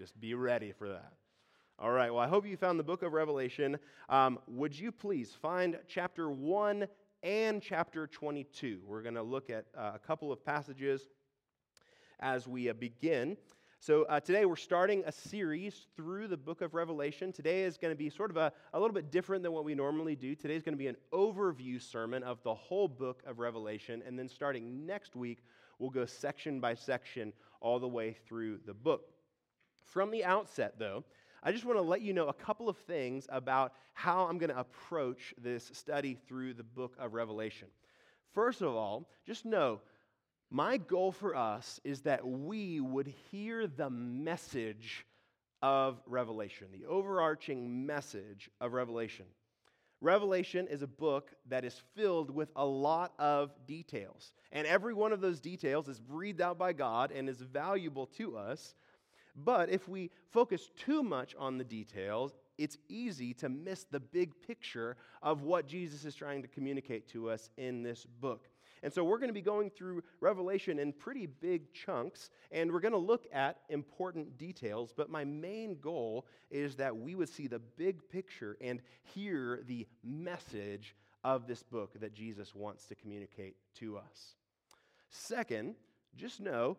Just be ready for that. All right, well, I hope you found the book of Revelation. Um, would you please find chapter 1 and chapter 22? We're going to look at uh, a couple of passages as we uh, begin. So, uh, today we're starting a series through the book of Revelation. Today is going to be sort of a, a little bit different than what we normally do. Today is going to be an overview sermon of the whole book of Revelation. And then starting next week, we'll go section by section all the way through the book. From the outset, though, I just want to let you know a couple of things about how I'm going to approach this study through the book of Revelation. First of all, just know my goal for us is that we would hear the message of Revelation, the overarching message of Revelation. Revelation is a book that is filled with a lot of details. And every one of those details is breathed out by God and is valuable to us. But if we focus too much on the details, it's easy to miss the big picture of what Jesus is trying to communicate to us in this book. And so we're going to be going through Revelation in pretty big chunks, and we're going to look at important details. But my main goal is that we would see the big picture and hear the message of this book that Jesus wants to communicate to us. Second, just know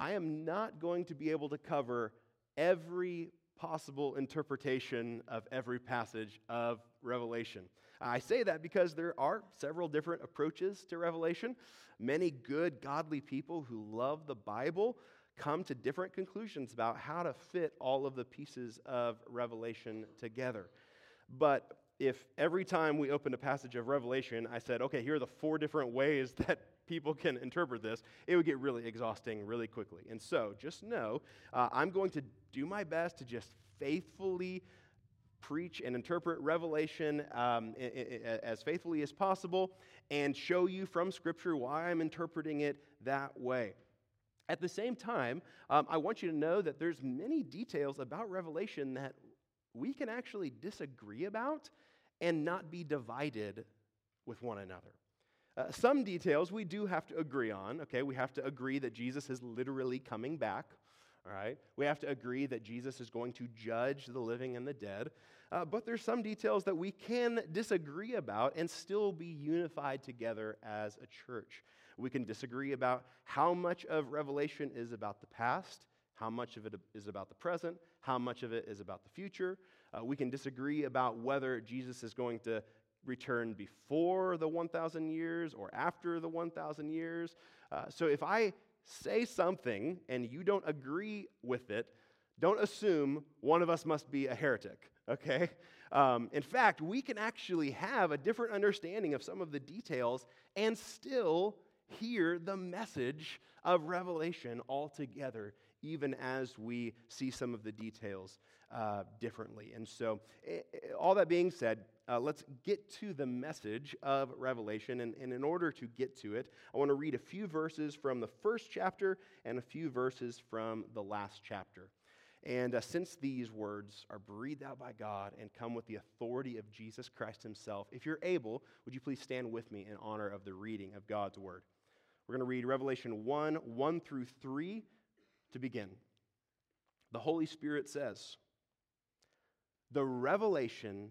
I am not going to be able to cover every possible interpretation of every passage of Revelation. I say that because there are several different approaches to Revelation. Many good, godly people who love the Bible come to different conclusions about how to fit all of the pieces of Revelation together. But if every time we opened a passage of Revelation, I said, okay, here are the four different ways that people can interpret this, it would get really exhausting really quickly. And so just know uh, I'm going to do my best to just faithfully preach and interpret Revelation um, as faithfully as possible and show you from Scripture why I'm interpreting it that way. At the same time, um, I want you to know that there's many details about Revelation that we can actually disagree about and not be divided with one another. Uh, some details we do have to agree on, okay? We have to agree that Jesus is literally coming back, all right? We have to agree that Jesus is going to judge the living and the dead. Uh, but there's some details that we can disagree about and still be unified together as a church. We can disagree about how much of Revelation is about the past, how much of it is about the present, how much of it is about the future. Uh, we can disagree about whether Jesus is going to return before the 1,000 years or after the 1,000 years. Uh, so if I say something and you don't agree with it, don't assume one of us must be a heretic, okay? Um, in fact, we can actually have a different understanding of some of the details and still hear the message of Revelation altogether, even as we see some of the details uh, differently. And so, all that being said, uh, let's get to the message of Revelation. And, and in order to get to it, I want to read a few verses from the first chapter and a few verses from the last chapter. And uh, since these words are breathed out by God and come with the authority of Jesus Christ Himself, if you're able, would you please stand with me in honor of the reading of God's Word? We're going to read Revelation 1 1 through 3 to begin. The Holy Spirit says, The revelation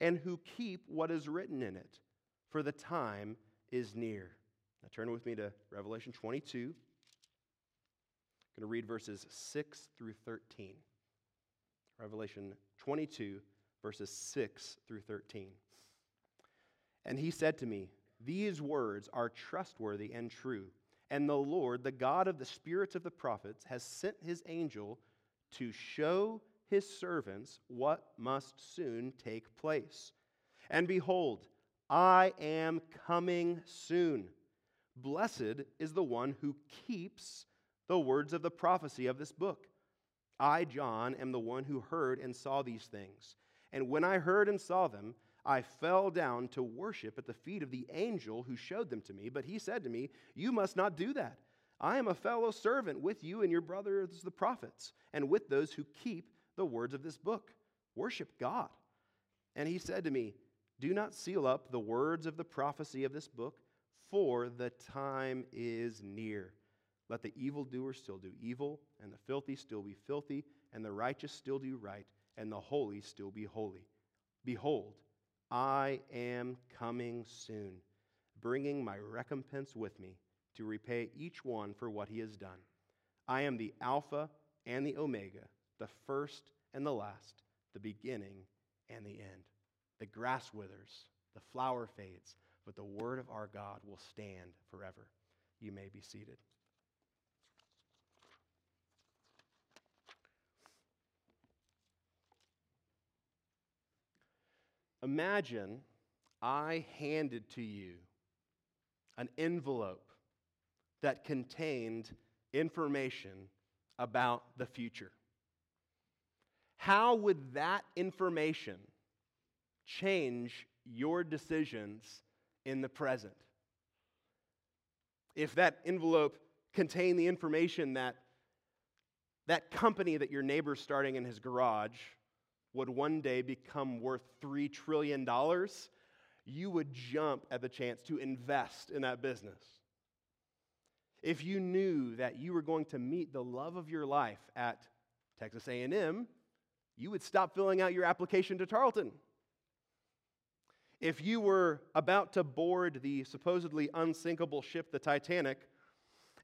and who keep what is written in it, for the time is near. Now turn with me to Revelation 22. I'm going to read verses 6 through 13. Revelation 22, verses 6 through 13. And he said to me, These words are trustworthy and true. And the Lord, the God of the spirits of the prophets, has sent his angel to show his servants what must soon take place. And behold, I am coming soon. Blessed is the one who keeps the words of the prophecy of this book. I, John, am the one who heard and saw these things. And when I heard and saw them, I fell down to worship at the feet of the angel who showed them to me. But he said to me, You must not do that. I am a fellow servant with you and your brothers, the prophets, and with those who keep the words of this book. Worship God. And he said to me, Do not seal up the words of the prophecy of this book, for the time is near. Let the evildoer still do evil, and the filthy still be filthy, and the righteous still do right, and the holy still be holy. Behold, I am coming soon, bringing my recompense with me to repay each one for what he has done. I am the Alpha and the Omega, the first and the last, the beginning and the end. The grass withers, the flower fades, but the word of our God will stand forever. You may be seated. Imagine I handed to you an envelope that contained information about the future. How would that information change your decisions in the present? If that envelope contained the information that that company that your neighbor's starting in his garage would one day become worth $3 trillion, you would jump at the chance to invest in that business. If you knew that you were going to meet the love of your life at Texas A&M, you would stop filling out your application to Tarleton. If you were about to board the supposedly unsinkable ship, the Titanic,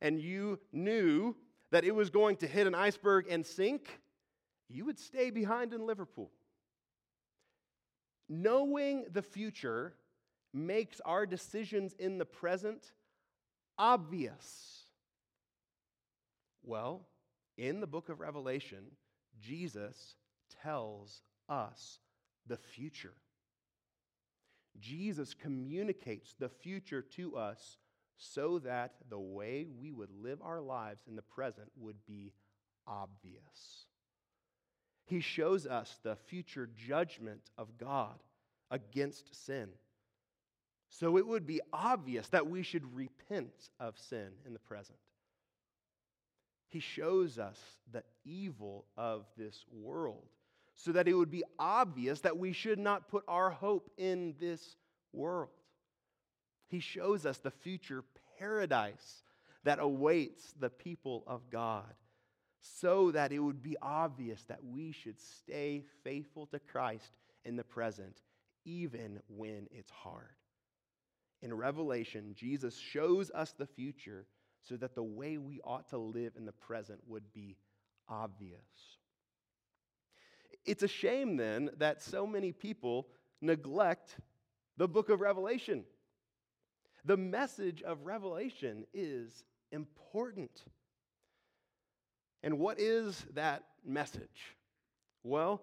and you knew that it was going to hit an iceberg and sink, you would stay behind in Liverpool. Knowing the future makes our decisions in the present obvious. Well, in the book of Revelation, Jesus tells us the future. Jesus communicates the future to us so that the way we would live our lives in the present would be obvious. He shows us the future judgment of God against sin. So it would be obvious that we should repent of sin in the present. He shows us the evil of this world so that it would be obvious that we should not put our hope in this world. He shows us the future paradise that awaits the people of God so that it would be obvious that we should stay faithful to Christ in the present, even when it's hard. In Revelation, Jesus shows us the future so that the way we ought to live in the present would be obvious. It's a shame then that so many people neglect the book of Revelation. The message of Revelation is important. And what is that message? Well,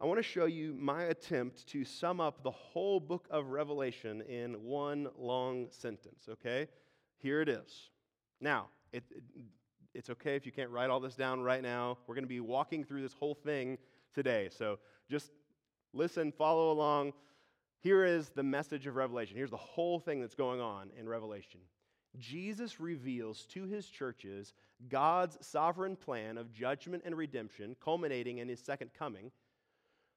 I want to show you my attempt to sum up the whole book of Revelation in one long sentence, okay? Here it is. Now, it, it, it's okay if you can't write all this down right now. We're going to be walking through this whole thing today. So just listen, follow along. Here is the message of Revelation. Here's the whole thing that's going on in Revelation. Jesus reveals to his churches God's sovereign plan of judgment and redemption, culminating in his second coming,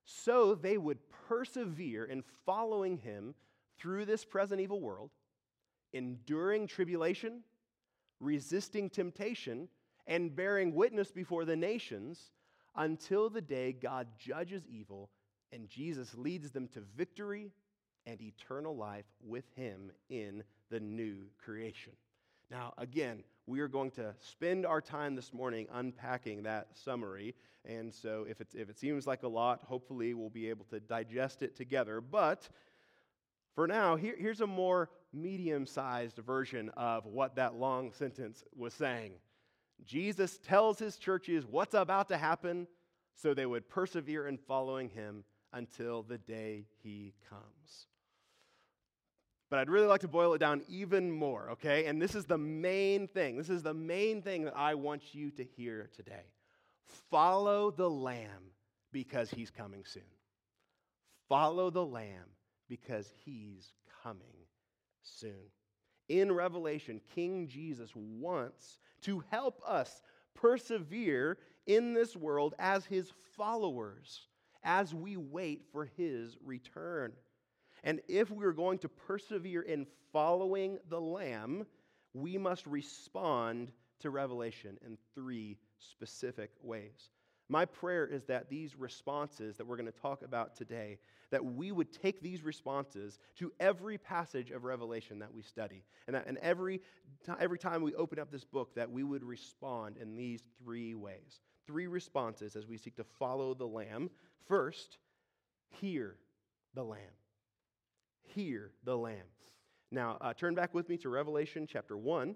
so they would persevere in following him through this present evil world, enduring tribulation, resisting temptation, and bearing witness before the nations until the day God judges evil and Jesus leads them to victory and eternal life with him in the new creation. Now, again, we are going to spend our time this morning unpacking that summary. And so, if, it's, if it seems like a lot, hopefully we'll be able to digest it together. But for now, here, here's a more medium sized version of what that long sentence was saying. Jesus tells his churches what's about to happen so they would persevere in following him until the day he comes. But I'd really like to boil it down even more, okay? And this is the main thing. This is the main thing that I want you to hear today. Follow the Lamb because he's coming soon. Follow the Lamb because he's coming soon. In Revelation, King Jesus wants to help us persevere in this world as his followers as we wait for his return. And if we're going to persevere in following the Lamb, we must respond to Revelation in three specific ways. My prayer is that these responses that we're going to talk about today, that we would take these responses to every passage of Revelation that we study. And that and every, every time we open up this book, that we would respond in these three ways. Three responses as we seek to follow the Lamb. First, hear the Lamb. Hear the Lamb. Now, uh, turn back with me to Revelation chapter 1.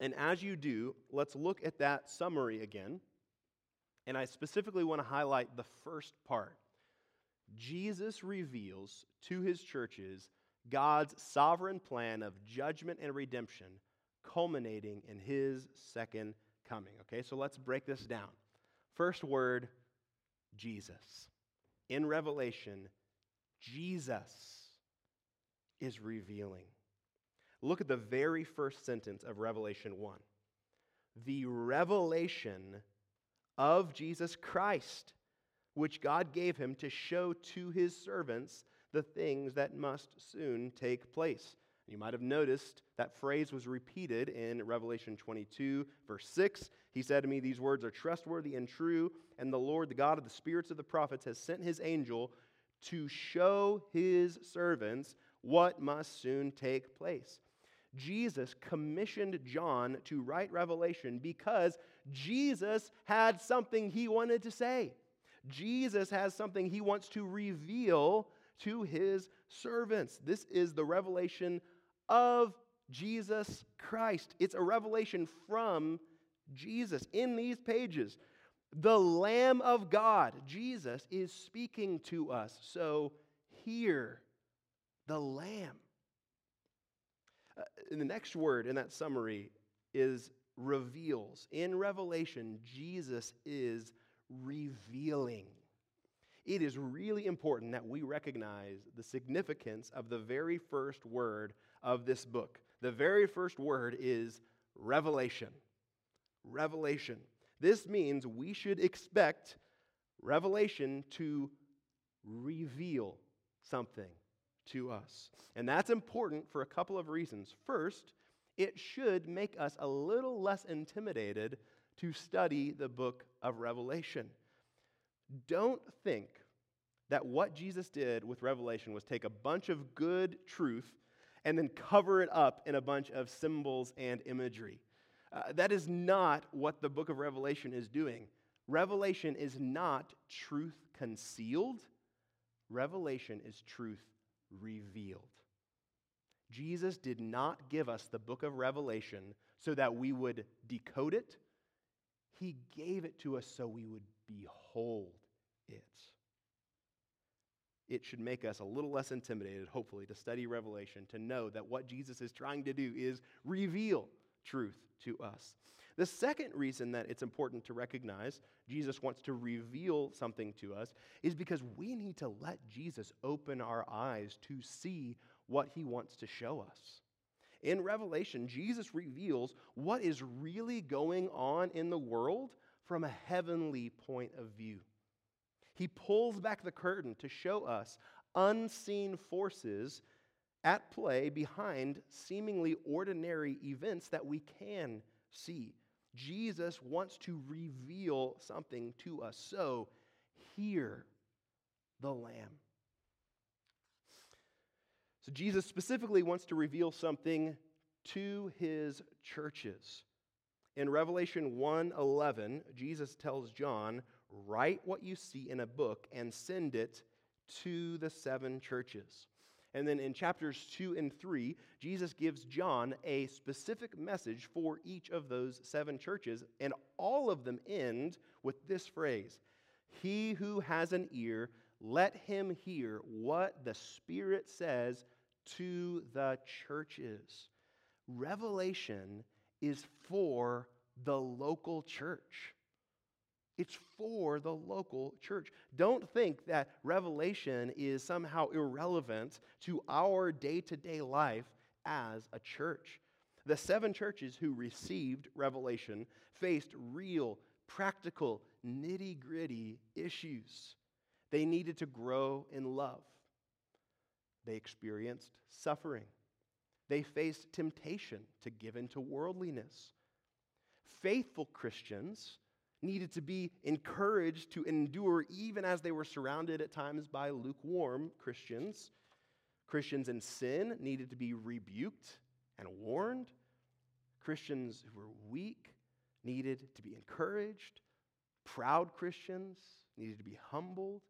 And as you do, let's look at that summary again. And I specifically want to highlight the first part. Jesus reveals to his churches God's sovereign plan of judgment and redemption, culminating in his second coming. Okay, so let's break this down. First word, Jesus. In Revelation, Jesus is revealing. Look at the very first sentence of Revelation 1. The revelation of Jesus Christ, which God gave him to show to his servants the things that must soon take place. You might have noticed that phrase was repeated in Revelation 22, verse 6. He said to me, These words are trustworthy and true, and the Lord, the God of the spirits of the prophets, has sent his angel to show his servants what must soon take place. Jesus commissioned John to write Revelation because Jesus had something he wanted to say. Jesus has something he wants to reveal to his servants. This is the revelation of Jesus Christ. It's a revelation from Jesus. In these pages, the Lamb of God, Jesus, is speaking to us. So hear the Lamb. The next word in that summary is reveals. In Revelation, Jesus is revealing. It is really important that we recognize the significance of the very first word of this book. The very first word is revelation. Revelation. This means we should expect revelation to reveal something to us. And that's important for a couple of reasons. First, it should make us a little less intimidated to study the book of Revelation. Don't think that what Jesus did with Revelation was take a bunch of good truth and then cover it up in a bunch of symbols and imagery. Uh, that is not what the book of Revelation is doing. Revelation is not truth concealed, revelation is truth revealed. Jesus did not give us the book of Revelation so that we would decode it, He gave it to us so we would behold it. It should make us a little less intimidated, hopefully, to study Revelation, to know that what Jesus is trying to do is reveal truth to us. The second reason that it's important to recognize Jesus wants to reveal something to us is because we need to let Jesus open our eyes to see what he wants to show us. In Revelation, Jesus reveals what is really going on in the world from a heavenly point of view. He pulls back the curtain to show us unseen forces at play behind seemingly ordinary events that we can see. Jesus wants to reveal something to us. So, hear the Lamb. So, Jesus specifically wants to reveal something to his churches. In Revelation 1:11, Jesus tells John, "Write what you see in a book and send it to the seven churches." And then in chapters 2 and 3, Jesus gives John a specific message for each of those seven churches, and all of them end with this phrase He who has an ear, let him hear what the Spirit says to the churches. Revelation is for the local church. It's for the local church. Don't think that Revelation is somehow irrelevant to our day to day life as a church. The seven churches who received Revelation faced real, practical, nitty gritty issues. They needed to grow in love. They experienced suffering. They faced temptation to give in to worldliness. Faithful Christians needed to be encouraged to endure even as they were surrounded at times by lukewarm Christians. Christians in sin needed to be rebuked and warned. Christians who were weak needed to be encouraged. Proud Christians needed to be humbled.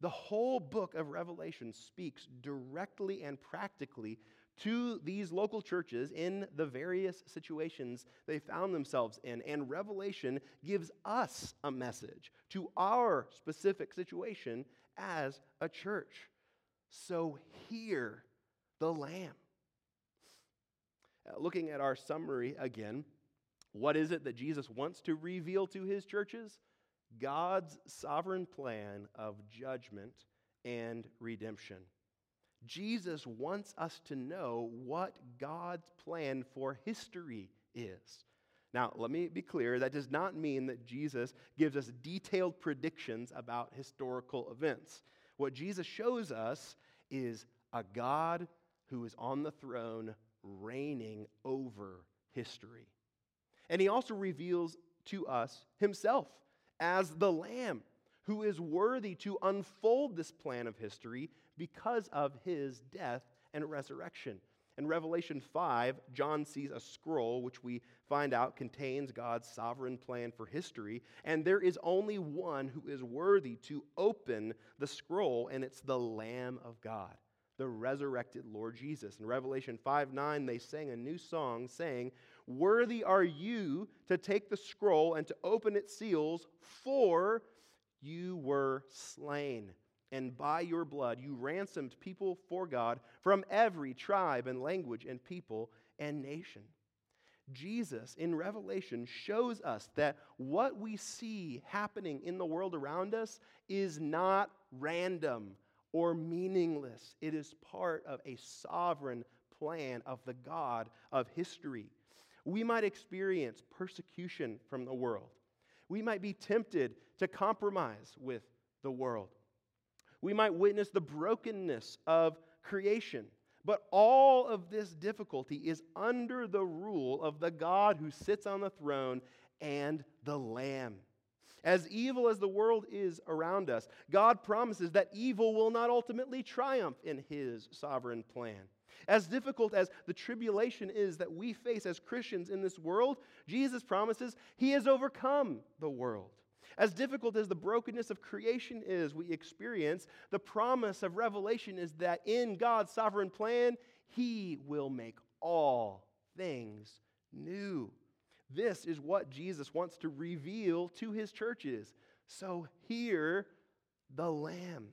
The whole book of Revelation speaks directly and practically to these local churches in the various situations they found themselves in. And Revelation gives us a message to our specific situation as a church. So hear the Lamb. Uh, looking at our summary again, what is it that Jesus wants to reveal to his churches? God's sovereign plan of judgment and redemption. Jesus wants us to know what God's plan for history is. Now, let me be clear that does not mean that Jesus gives us detailed predictions about historical events. What Jesus shows us is a God who is on the throne, reigning over history. And he also reveals to us himself as the Lamb who is worthy to unfold this plan of history because of his death and resurrection. In Revelation 5, John sees a scroll which we find out contains God's sovereign plan for history, and there is only one who is worthy to open the scroll, and it's the Lamb of God, the resurrected Lord Jesus. In Revelation 5 9, they sang a new song saying, Worthy are you to take the scroll and to open its seals, for you were slain and by your blood you ransomed people for God from every tribe and language and people and nation. Jesus in Revelation shows us that what we see happening in the world around us is not random or meaningless. It is part of a sovereign plan of the God of history. We might experience persecution from the world. We might be tempted to compromise with the world we might witness the brokenness of creation. But all of this difficulty is under the rule of the God who sits on the throne and the Lamb. As evil as the world is around us, God promises that evil will not ultimately triumph in his sovereign plan. As difficult as the tribulation is that we face as Christians in this world, Jesus promises he has overcome the world. As difficult as the brokenness of creation is, we experience, the promise of Revelation is that in God's sovereign plan, He will make all things new. This is what Jesus wants to reveal to His churches. So hear the Lamb.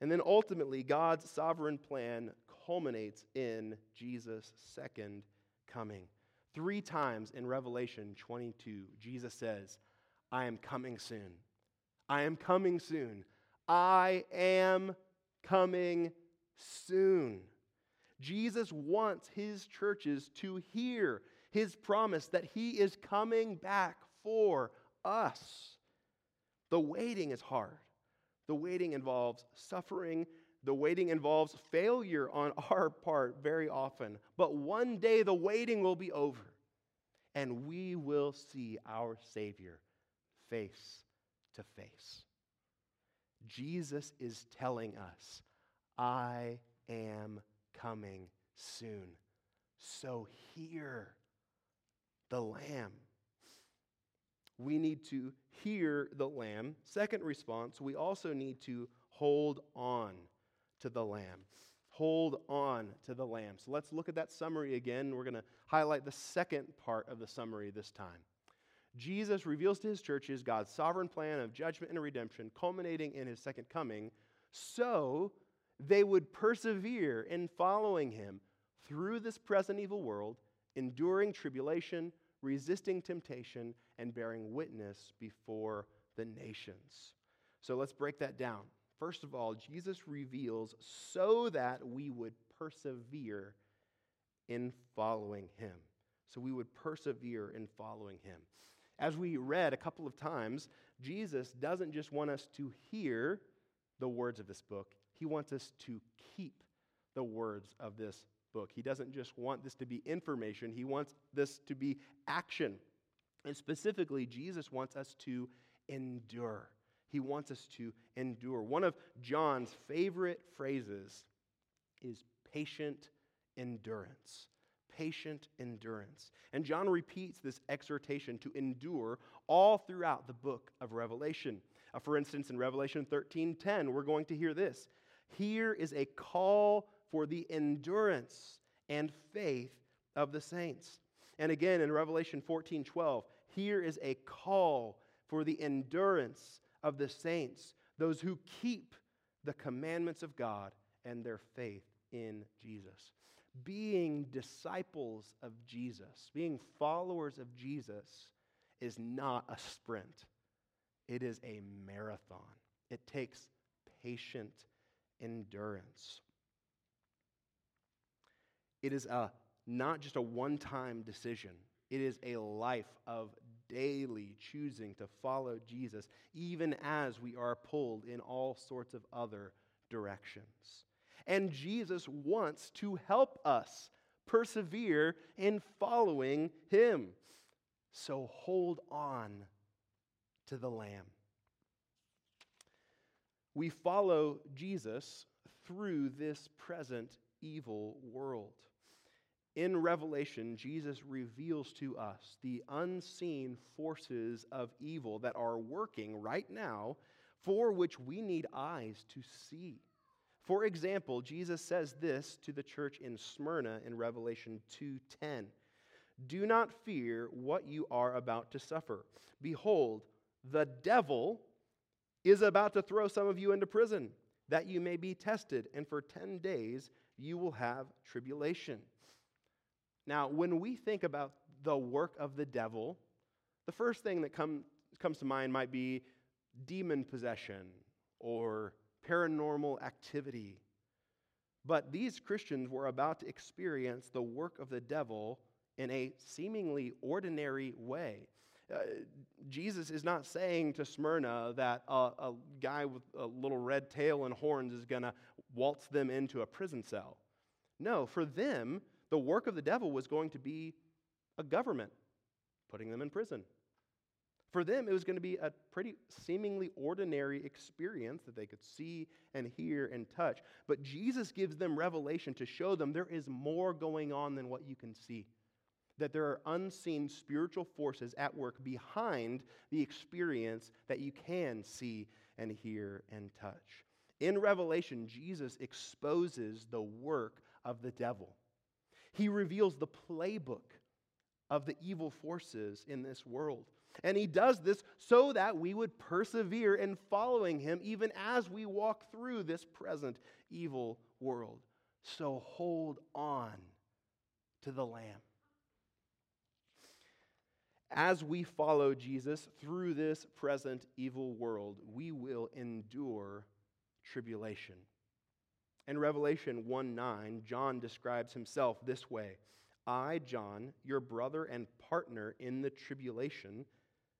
And then ultimately, God's sovereign plan culminates in Jesus' second coming. Three times in Revelation 22, Jesus says, I am coming soon. I am coming soon. I am coming soon. Jesus wants his churches to hear his promise that he is coming back for us. The waiting is hard. The waiting involves suffering. The waiting involves failure on our part very often. But one day the waiting will be over and we will see our Savior face to face. Jesus is telling us, I am coming soon. So hear the Lamb. We need to hear the Lamb. Second response, we also need to hold on to the Lamb. Hold on to the Lamb. So let's look at that summary again. We're going to highlight the second part of the summary this time. Jesus reveals to his churches God's sovereign plan of judgment and redemption, culminating in his second coming, so they would persevere in following him through this present evil world enduring tribulation, resisting temptation, and bearing witness before the nations. So let's break that down. First of all, Jesus reveals so that we would persevere in following him. So we would persevere in following him. As we read a couple of times, Jesus doesn't just want us to hear the words of this book, he wants us to keep the words of this book. He doesn't just want this to be information, he wants this to be action. And specifically, Jesus wants us to endure. He wants us to endure. One of John's favorite phrases is patient endurance. Patient endurance. And John repeats this exhortation to endure all throughout the book of Revelation. Uh, for instance, in Revelation 13:10, we're going to hear this. Here is a call for the endurance and faith of the saints. And again in Revelation 14:12, here is a call for the endurance of the saints, those who keep the commandments of God and their faith in Jesus. Being disciples of Jesus, being followers of Jesus, is not a sprint, it is a marathon. It takes patient endurance. It is a, not just a one time decision, it is a life of daily choosing to follow Jesus, even as we are pulled in all sorts of other directions. And Jesus wants to help us persevere in following him. So hold on to the Lamb. We follow Jesus through this present evil world. In Revelation, Jesus reveals to us the unseen forces of evil that are working right now, for which we need eyes to see. For example, Jesus says this to the church in Smyrna in Revelation 2:10. Do not fear what you are about to suffer. Behold, the devil is about to throw some of you into prison, that you may be tested, and for 10 days you will have tribulation. Now, when we think about the work of the devil, the first thing that come, comes to mind might be demon possession or paranormal activity. But these Christians were about to experience the work of the devil in a seemingly ordinary way. Uh, Jesus is not saying to Smyrna that a, a guy with a little red tail and horns is going to waltz them into a prison cell. No, for them, the work of the devil was going to be a government putting them in prison. For them, it was going to be a pretty seemingly ordinary experience that they could see and hear and touch. But Jesus gives them revelation to show them there is more going on than what you can see. That there are unseen spiritual forces at work behind the experience that you can see and hear and touch. In Revelation, Jesus exposes the work of the devil. He reveals the playbook of the evil forces in this world. And he does this so that we would persevere in following him even as we walk through this present evil world. So hold on to the Lamb. As we follow Jesus through this present evil world, we will endure tribulation. In Revelation 1 9, John describes himself this way I, John, your brother and partner in the tribulation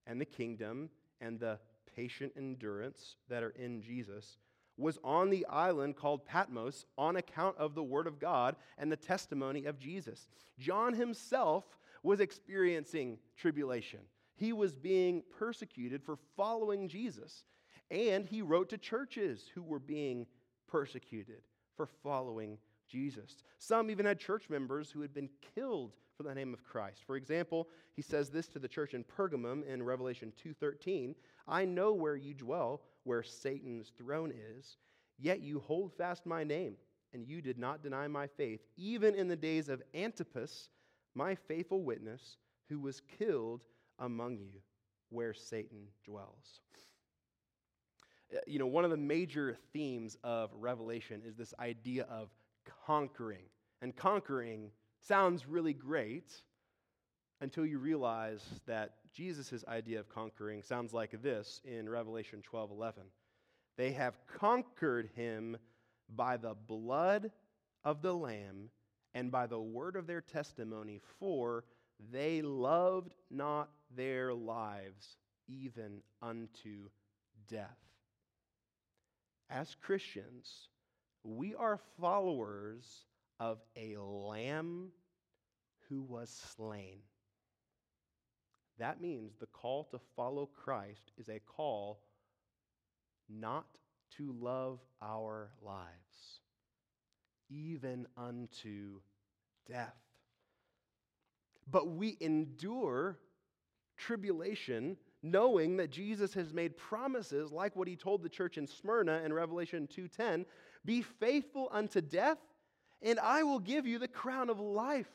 and the kingdom and the patient endurance that are in Jesus, was on the island called Patmos on account of the word of God and the testimony of Jesus. John himself was experiencing tribulation. He was being persecuted for following Jesus. And he wrote to churches who were being persecuted for following Jesus. Some even had church members who had been killed for the name of Christ. For example, he says this to the church in Pergamum in Revelation 2:13, "I know where you dwell, where Satan's throne is, yet you hold fast my name, and you did not deny my faith, even in the days of Antipas, my faithful witness, who was killed among you, where Satan dwells." Uh, you know, one of the major themes of Revelation is this idea of conquering. And conquering sounds really great, until you realize that Jesus' idea of conquering sounds like this in Revelation 12 11. They have conquered him by the blood of the Lamb and by the word of their testimony, for they loved not their lives even unto death. As Christians, we are followers of a lamb who was slain. That means the call to follow Christ is a call not to love our lives, even unto death. But we endure tribulation knowing that Jesus has made promises like what he told the church in Smyrna in Revelation 2:10, "Be faithful unto death, and I will give you the crown of life."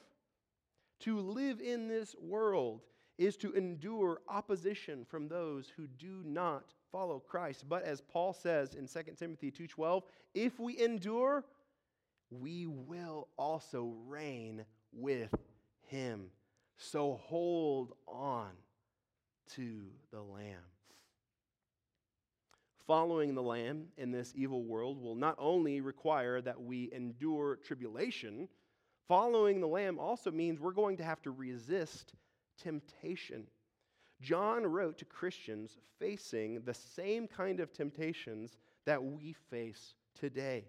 To live in this world is to endure opposition from those who do not follow Christ. But as Paul says in 2 Timothy 2:12, if we endure, we will also reign with him. So hold on to the Lamb. Following the Lamb in this evil world will not only require that we endure tribulation, following the Lamb also means we're going to have to resist temptation. John wrote to Christians facing the same kind of temptations that we face today.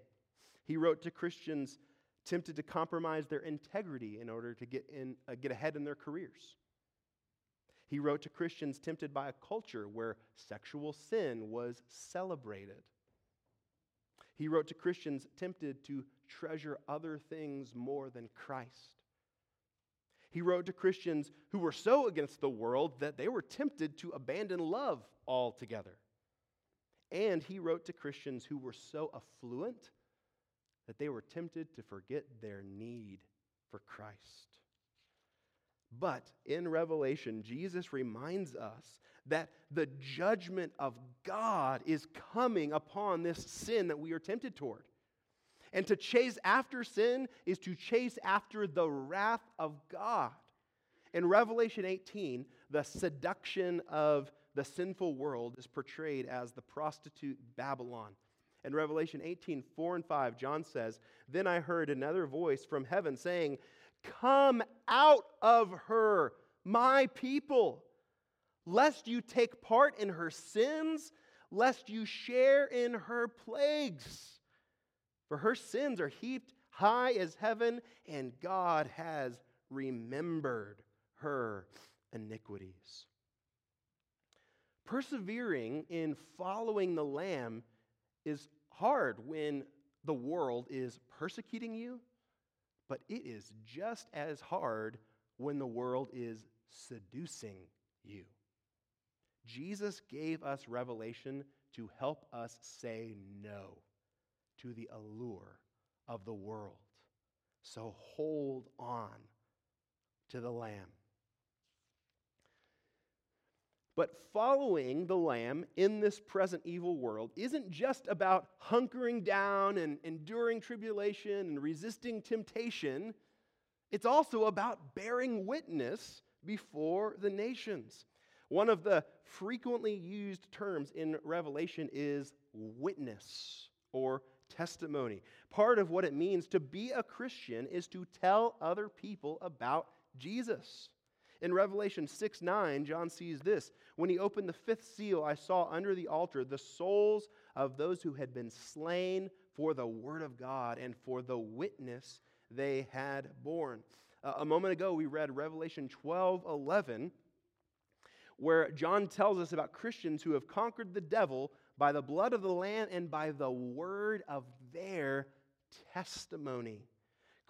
He wrote to Christians tempted to compromise their integrity in order to get, in, uh, get ahead in their careers. He wrote to Christians tempted by a culture where sexual sin was celebrated. He wrote to Christians tempted to treasure other things more than Christ. He wrote to Christians who were so against the world that they were tempted to abandon love altogether. And he wrote to Christians who were so affluent that they were tempted to forget their need for Christ. But in Revelation, Jesus reminds us that the judgment of God is coming upon this sin that we are tempted toward. And to chase after sin is to chase after the wrath of God. In Revelation 18, the seduction of the sinful world is portrayed as the prostitute Babylon. In Revelation 18, 4 and 5, John says, Then I heard another voice from heaven saying, Come out of her, my people, lest you take part in her sins, lest you share in her plagues. For her sins are heaped high as heaven, and God has remembered her iniquities. Persevering in following the Lamb is hard when the world is persecuting you, but it is just as hard when the world is seducing you. Jesus gave us revelation to help us say no to the allure of the world. So hold on to the Lamb. But following the Lamb in this present evil world isn't just about hunkering down and enduring tribulation and resisting temptation. It's also about bearing witness before the nations. One of the frequently used terms in Revelation is witness or testimony. Part of what it means to be a Christian is to tell other people about Jesus. In Revelation 6 9, John sees this. When he opened the fifth seal, I saw under the altar the souls of those who had been slain for the word of God and for the witness they had borne. Uh, a moment ago, we read Revelation 12 11, where John tells us about Christians who have conquered the devil by the blood of the Lamb and by the word of their testimony.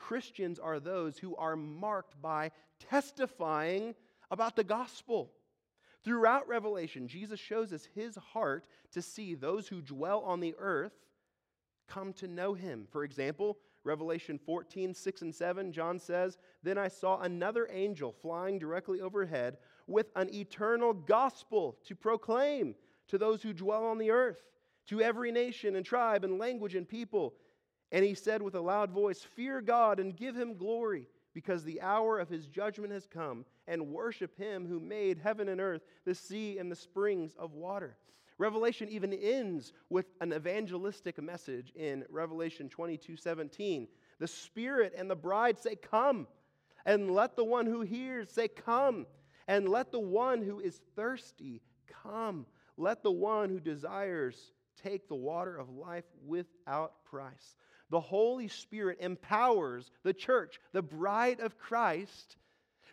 Christians are those who are marked by testifying about the gospel. Throughout Revelation, Jesus shows us his heart to see those who dwell on the earth come to know him. For example, Revelation 14, 6 and 7, John says, Then I saw another angel flying directly overhead with an eternal gospel to proclaim to those who dwell on the earth, to every nation and tribe and language and people. And he said with a loud voice, Fear God and give him glory, because the hour of his judgment has come, and worship him who made heaven and earth, the sea and the springs of water. Revelation even ends with an evangelistic message in Revelation 22 17. The Spirit and the bride say, Come. And let the one who hears say, Come. And let the one who is thirsty come. Let the one who desires take the water of life without price. The Holy Spirit empowers the church, the bride of Christ,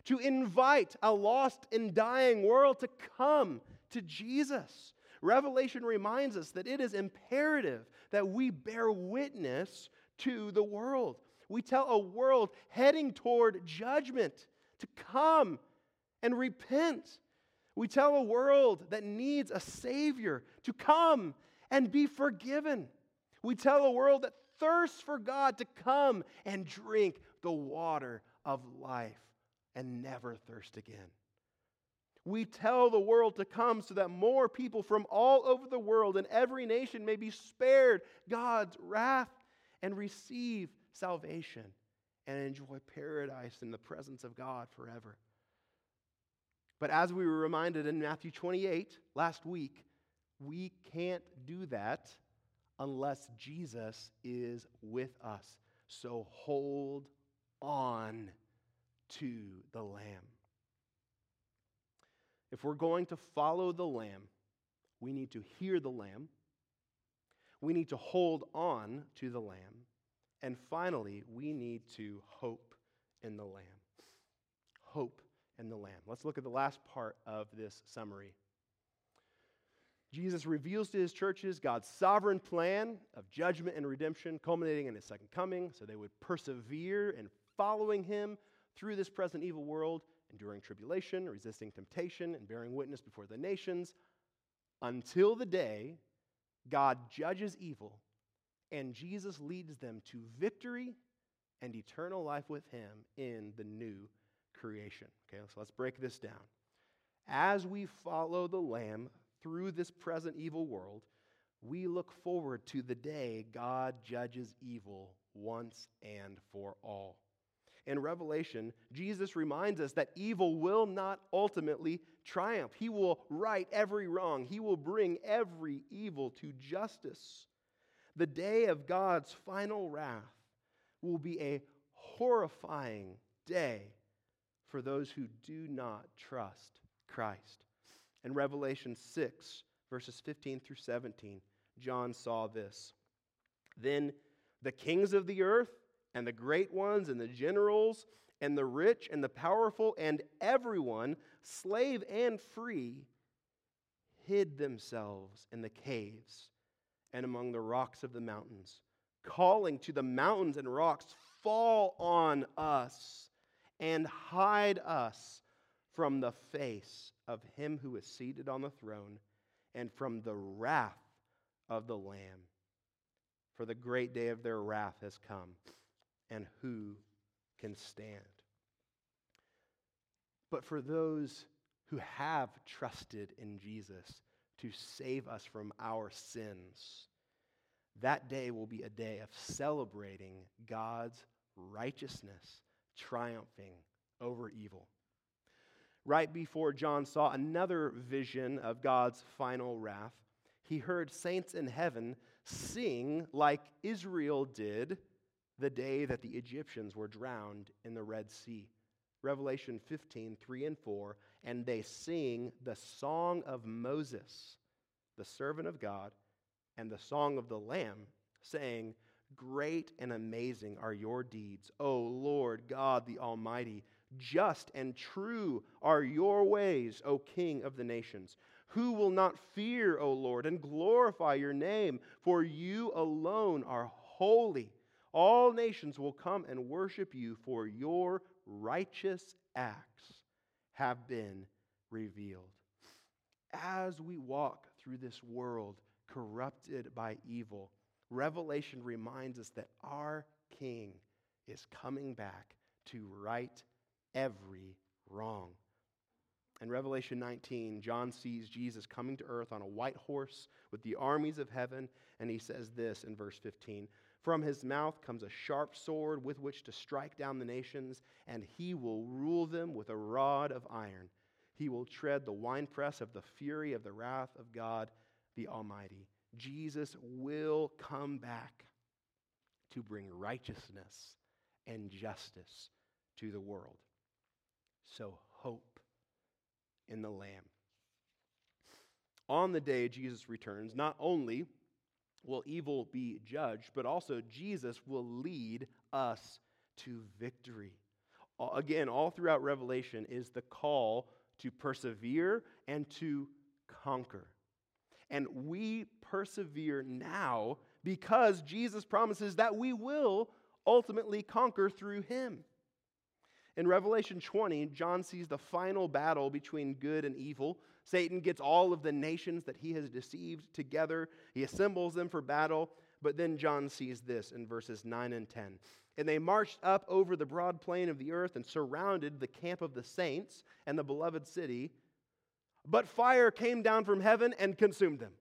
to invite a lost and dying world to come to Jesus. Revelation reminds us that it is imperative that we bear witness to the world. We tell a world heading toward judgment to come and repent. We tell a world that needs a Savior to come and be forgiven. We tell a world that thirsts for God to come and drink the water of life and never thirst again. We tell the world to come so that more people from all over the world and every nation may be spared God's wrath and receive salvation and enjoy paradise in the presence of God forever. But as we were reminded in Matthew 28 last week, we can't do that unless Jesus is with us. So hold on to the Lamb. If we're going to follow the Lamb, we need to hear the Lamb. We need to hold on to the Lamb. And finally, we need to hope in the Lamb. Hope in the Lamb. Let's look at the last part of this summary. Jesus reveals to his churches God's sovereign plan of judgment and redemption, culminating in his second coming, so they would persevere in following him through this present evil world, enduring tribulation, resisting temptation, and bearing witness before the nations, until the day God judges evil and Jesus leads them to victory and eternal life with him in the new creation. Okay, so let's break this down. As we follow the Lamb through this present evil world, we look forward to the day God judges evil once and for all. In Revelation, Jesus reminds us that evil will not ultimately triumph. He will right every wrong, He will bring every evil to justice. The day of God's final wrath will be a horrifying day for those who do not trust Christ. In Revelation 6, verses 15 through 17, John saw this. Then the kings of the earth, and the great ones, and the generals, and the rich, and the powerful, and everyone, slave and free, hid themselves in the caves and among the rocks of the mountains, calling to the mountains and rocks, Fall on us and hide us from the face of him who is seated on the throne and from the wrath of the Lamb. For the great day of their wrath has come, and who can stand? But for those who have trusted in Jesus to save us from our sins, that day will be a day of celebrating God's righteousness triumphing over evil. Right before John saw another vision of God's final wrath, he heard saints in heaven sing like Israel did the day that the Egyptians were drowned in the Red Sea. Revelation 15, 3 and 4. And they sing the song of Moses, the servant of God, and the song of the Lamb, saying, Great and amazing are your deeds, O Lord God the Almighty. Just and true are your ways, O King of the nations. Who will not fear, O Lord, and glorify your name? For you alone are holy. All nations will come and worship you, for your righteous acts have been revealed. As we walk through this world corrupted by evil, Revelation reminds us that our King is coming back to right every wrong. In Revelation 19, John sees Jesus coming to earth on a white horse with the armies of heaven, and he says this in verse 15 From his mouth comes a sharp sword with which to strike down the nations, and he will rule them with a rod of iron. He will tread the winepress of the fury of the wrath of God the Almighty. Jesus will come back to bring righteousness and justice to the world. So hope in the Lamb. On the day Jesus returns, not only will evil be judged, but also Jesus will lead us to victory. Again, all throughout Revelation is the call to persevere and to conquer. And we persevere now because Jesus promises that we will ultimately conquer through him. In Revelation 20, John sees the final battle between good and evil. Satan gets all of the nations that he has deceived together, he assembles them for battle. But then John sees this in verses 9 and 10. And they marched up over the broad plain of the earth and surrounded the camp of the saints and the beloved city. But fire came down from heaven and consumed them.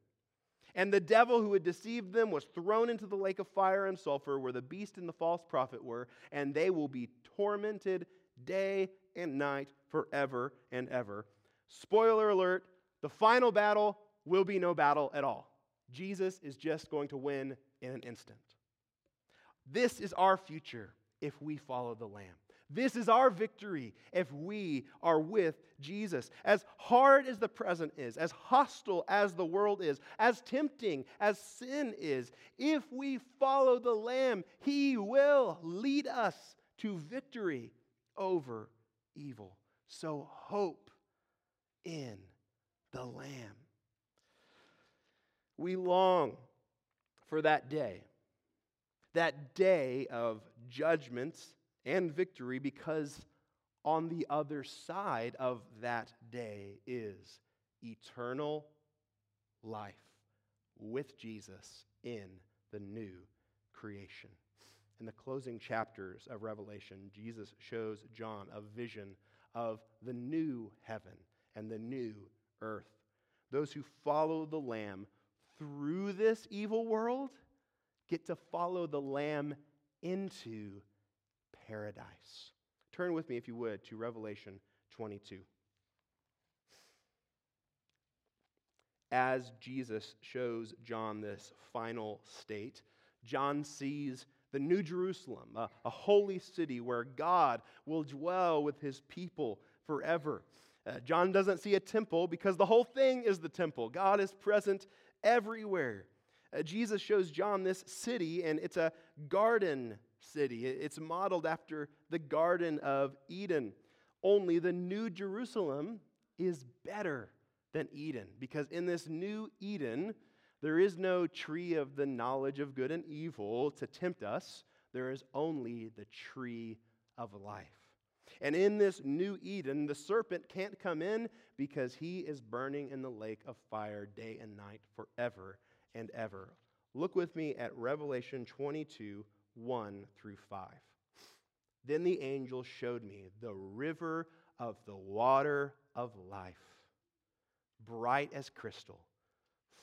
And the devil who had deceived them was thrown into the lake of fire and sulfur, where the beast and the false prophet were, and they will be tormented day and night forever and ever. Spoiler alert the final battle will be no battle at all. Jesus is just going to win in an instant. This is our future if we follow the Lamb. This is our victory if we are with Jesus. As hard as the present is, as hostile as the world is, as tempting as sin is, if we follow the Lamb, He will lead us to victory over evil. So hope in the Lamb. We long for that day, that day of judgment and victory, because on the other side of that day is eternal life with Jesus in the new creation. In the closing chapters of Revelation, Jesus shows John a vision of the new heaven and the new earth. Those who follow the Lamb through this evil world get to follow the Lamb into paradise. Turn with me, if you would, to Revelation 22. As Jesus shows John this final state, John sees the New Jerusalem, a, a holy city where God will dwell with his people forever. Uh, John doesn't see a temple because the whole thing is the temple. God is present everywhere. Uh, Jesus shows John this city, and it's a garden city. It's modeled after the Garden of Eden. Only the New Jerusalem is better than Eden because in this new Eden, there is no tree of the knowledge of good and evil to tempt us. There is only the tree of life. And in this new Eden, the serpent can't come in because he is burning in the lake of fire day and night forever and ever. Look with me at Revelation 22 1 through 5. Then the angel showed me the river of the water of life, bright as crystal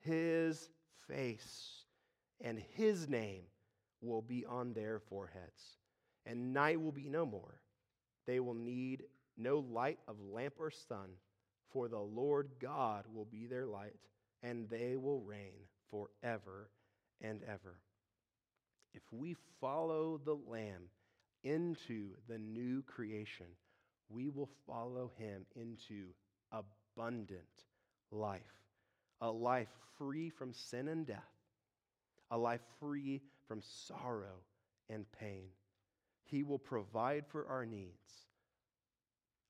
his face, and his name will be on their foreheads. And night will be no more. They will need no light of lamp or sun, for the Lord God will be their light, and they will reign forever and ever. If we follow the Lamb into the new creation, we will follow him into abundant life a life free from sin and death, a life free from sorrow and pain. He will provide for our needs.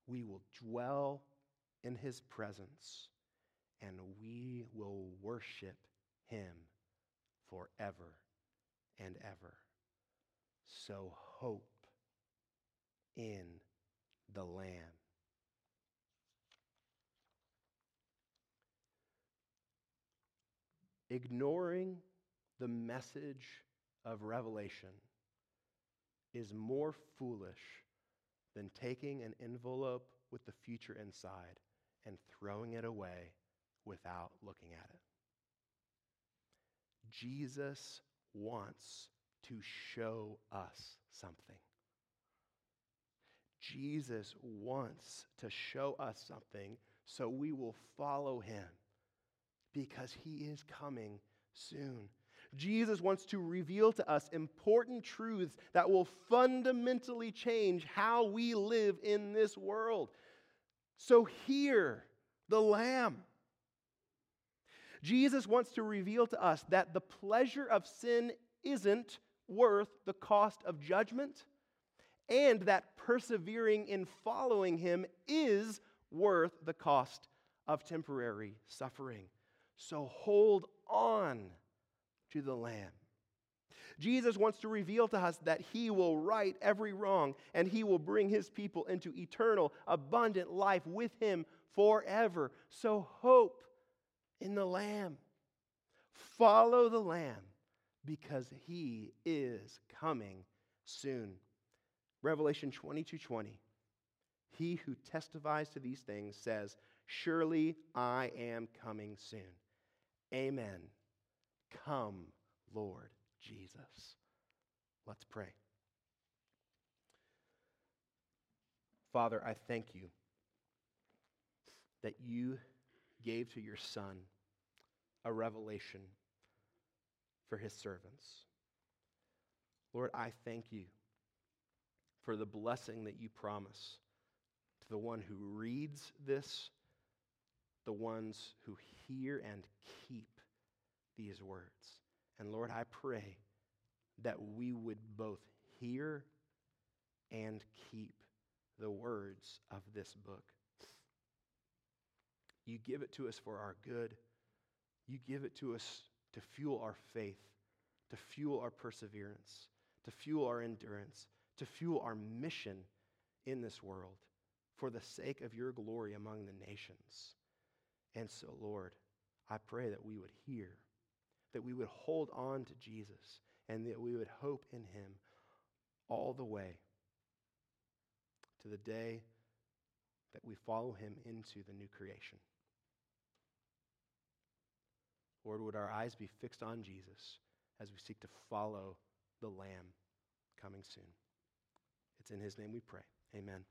We will dwell in His presence, and we will worship Him forever and ever. So hope in the Lamb. Ignoring the message of Revelation is more foolish than taking an envelope with the future inside and throwing it away without looking at it. Jesus wants to show us something. Jesus wants to show us something so we will follow him because he is coming soon. Jesus wants to reveal to us important truths that will fundamentally change how we live in this world. So, hear the Lamb. Jesus wants to reveal to us that the pleasure of sin isn't worth the cost of judgment, and that persevering in following him is worth the cost of temporary suffering. So hold on to the Lamb. Jesus wants to reveal to us that he will right every wrong and he will bring his people into eternal, abundant life with him forever. So hope in the Lamb. Follow the Lamb because he is coming soon. Revelation 22 20. He who testifies to these things says, Surely I am coming soon. Amen. Come, Lord Jesus. Let's pray. Father, I thank you that you gave to your Son a revelation for his servants. Lord, I thank you for the blessing that you promise to the one who reads this, the ones who hear and keep these words. And Lord, I pray that we would both hear and keep the words of this book. You give it to us for our good. You give it to us to fuel our faith, to fuel our perseverance, to fuel our endurance, to fuel our mission in this world for the sake of your glory among the nations. And so, Lord, I pray that we would hear that we would hold on to Jesus and that we would hope in him all the way to the day that we follow him into the new creation. Lord, would our eyes be fixed on Jesus as we seek to follow the Lamb coming soon? It's in his name we pray. Amen.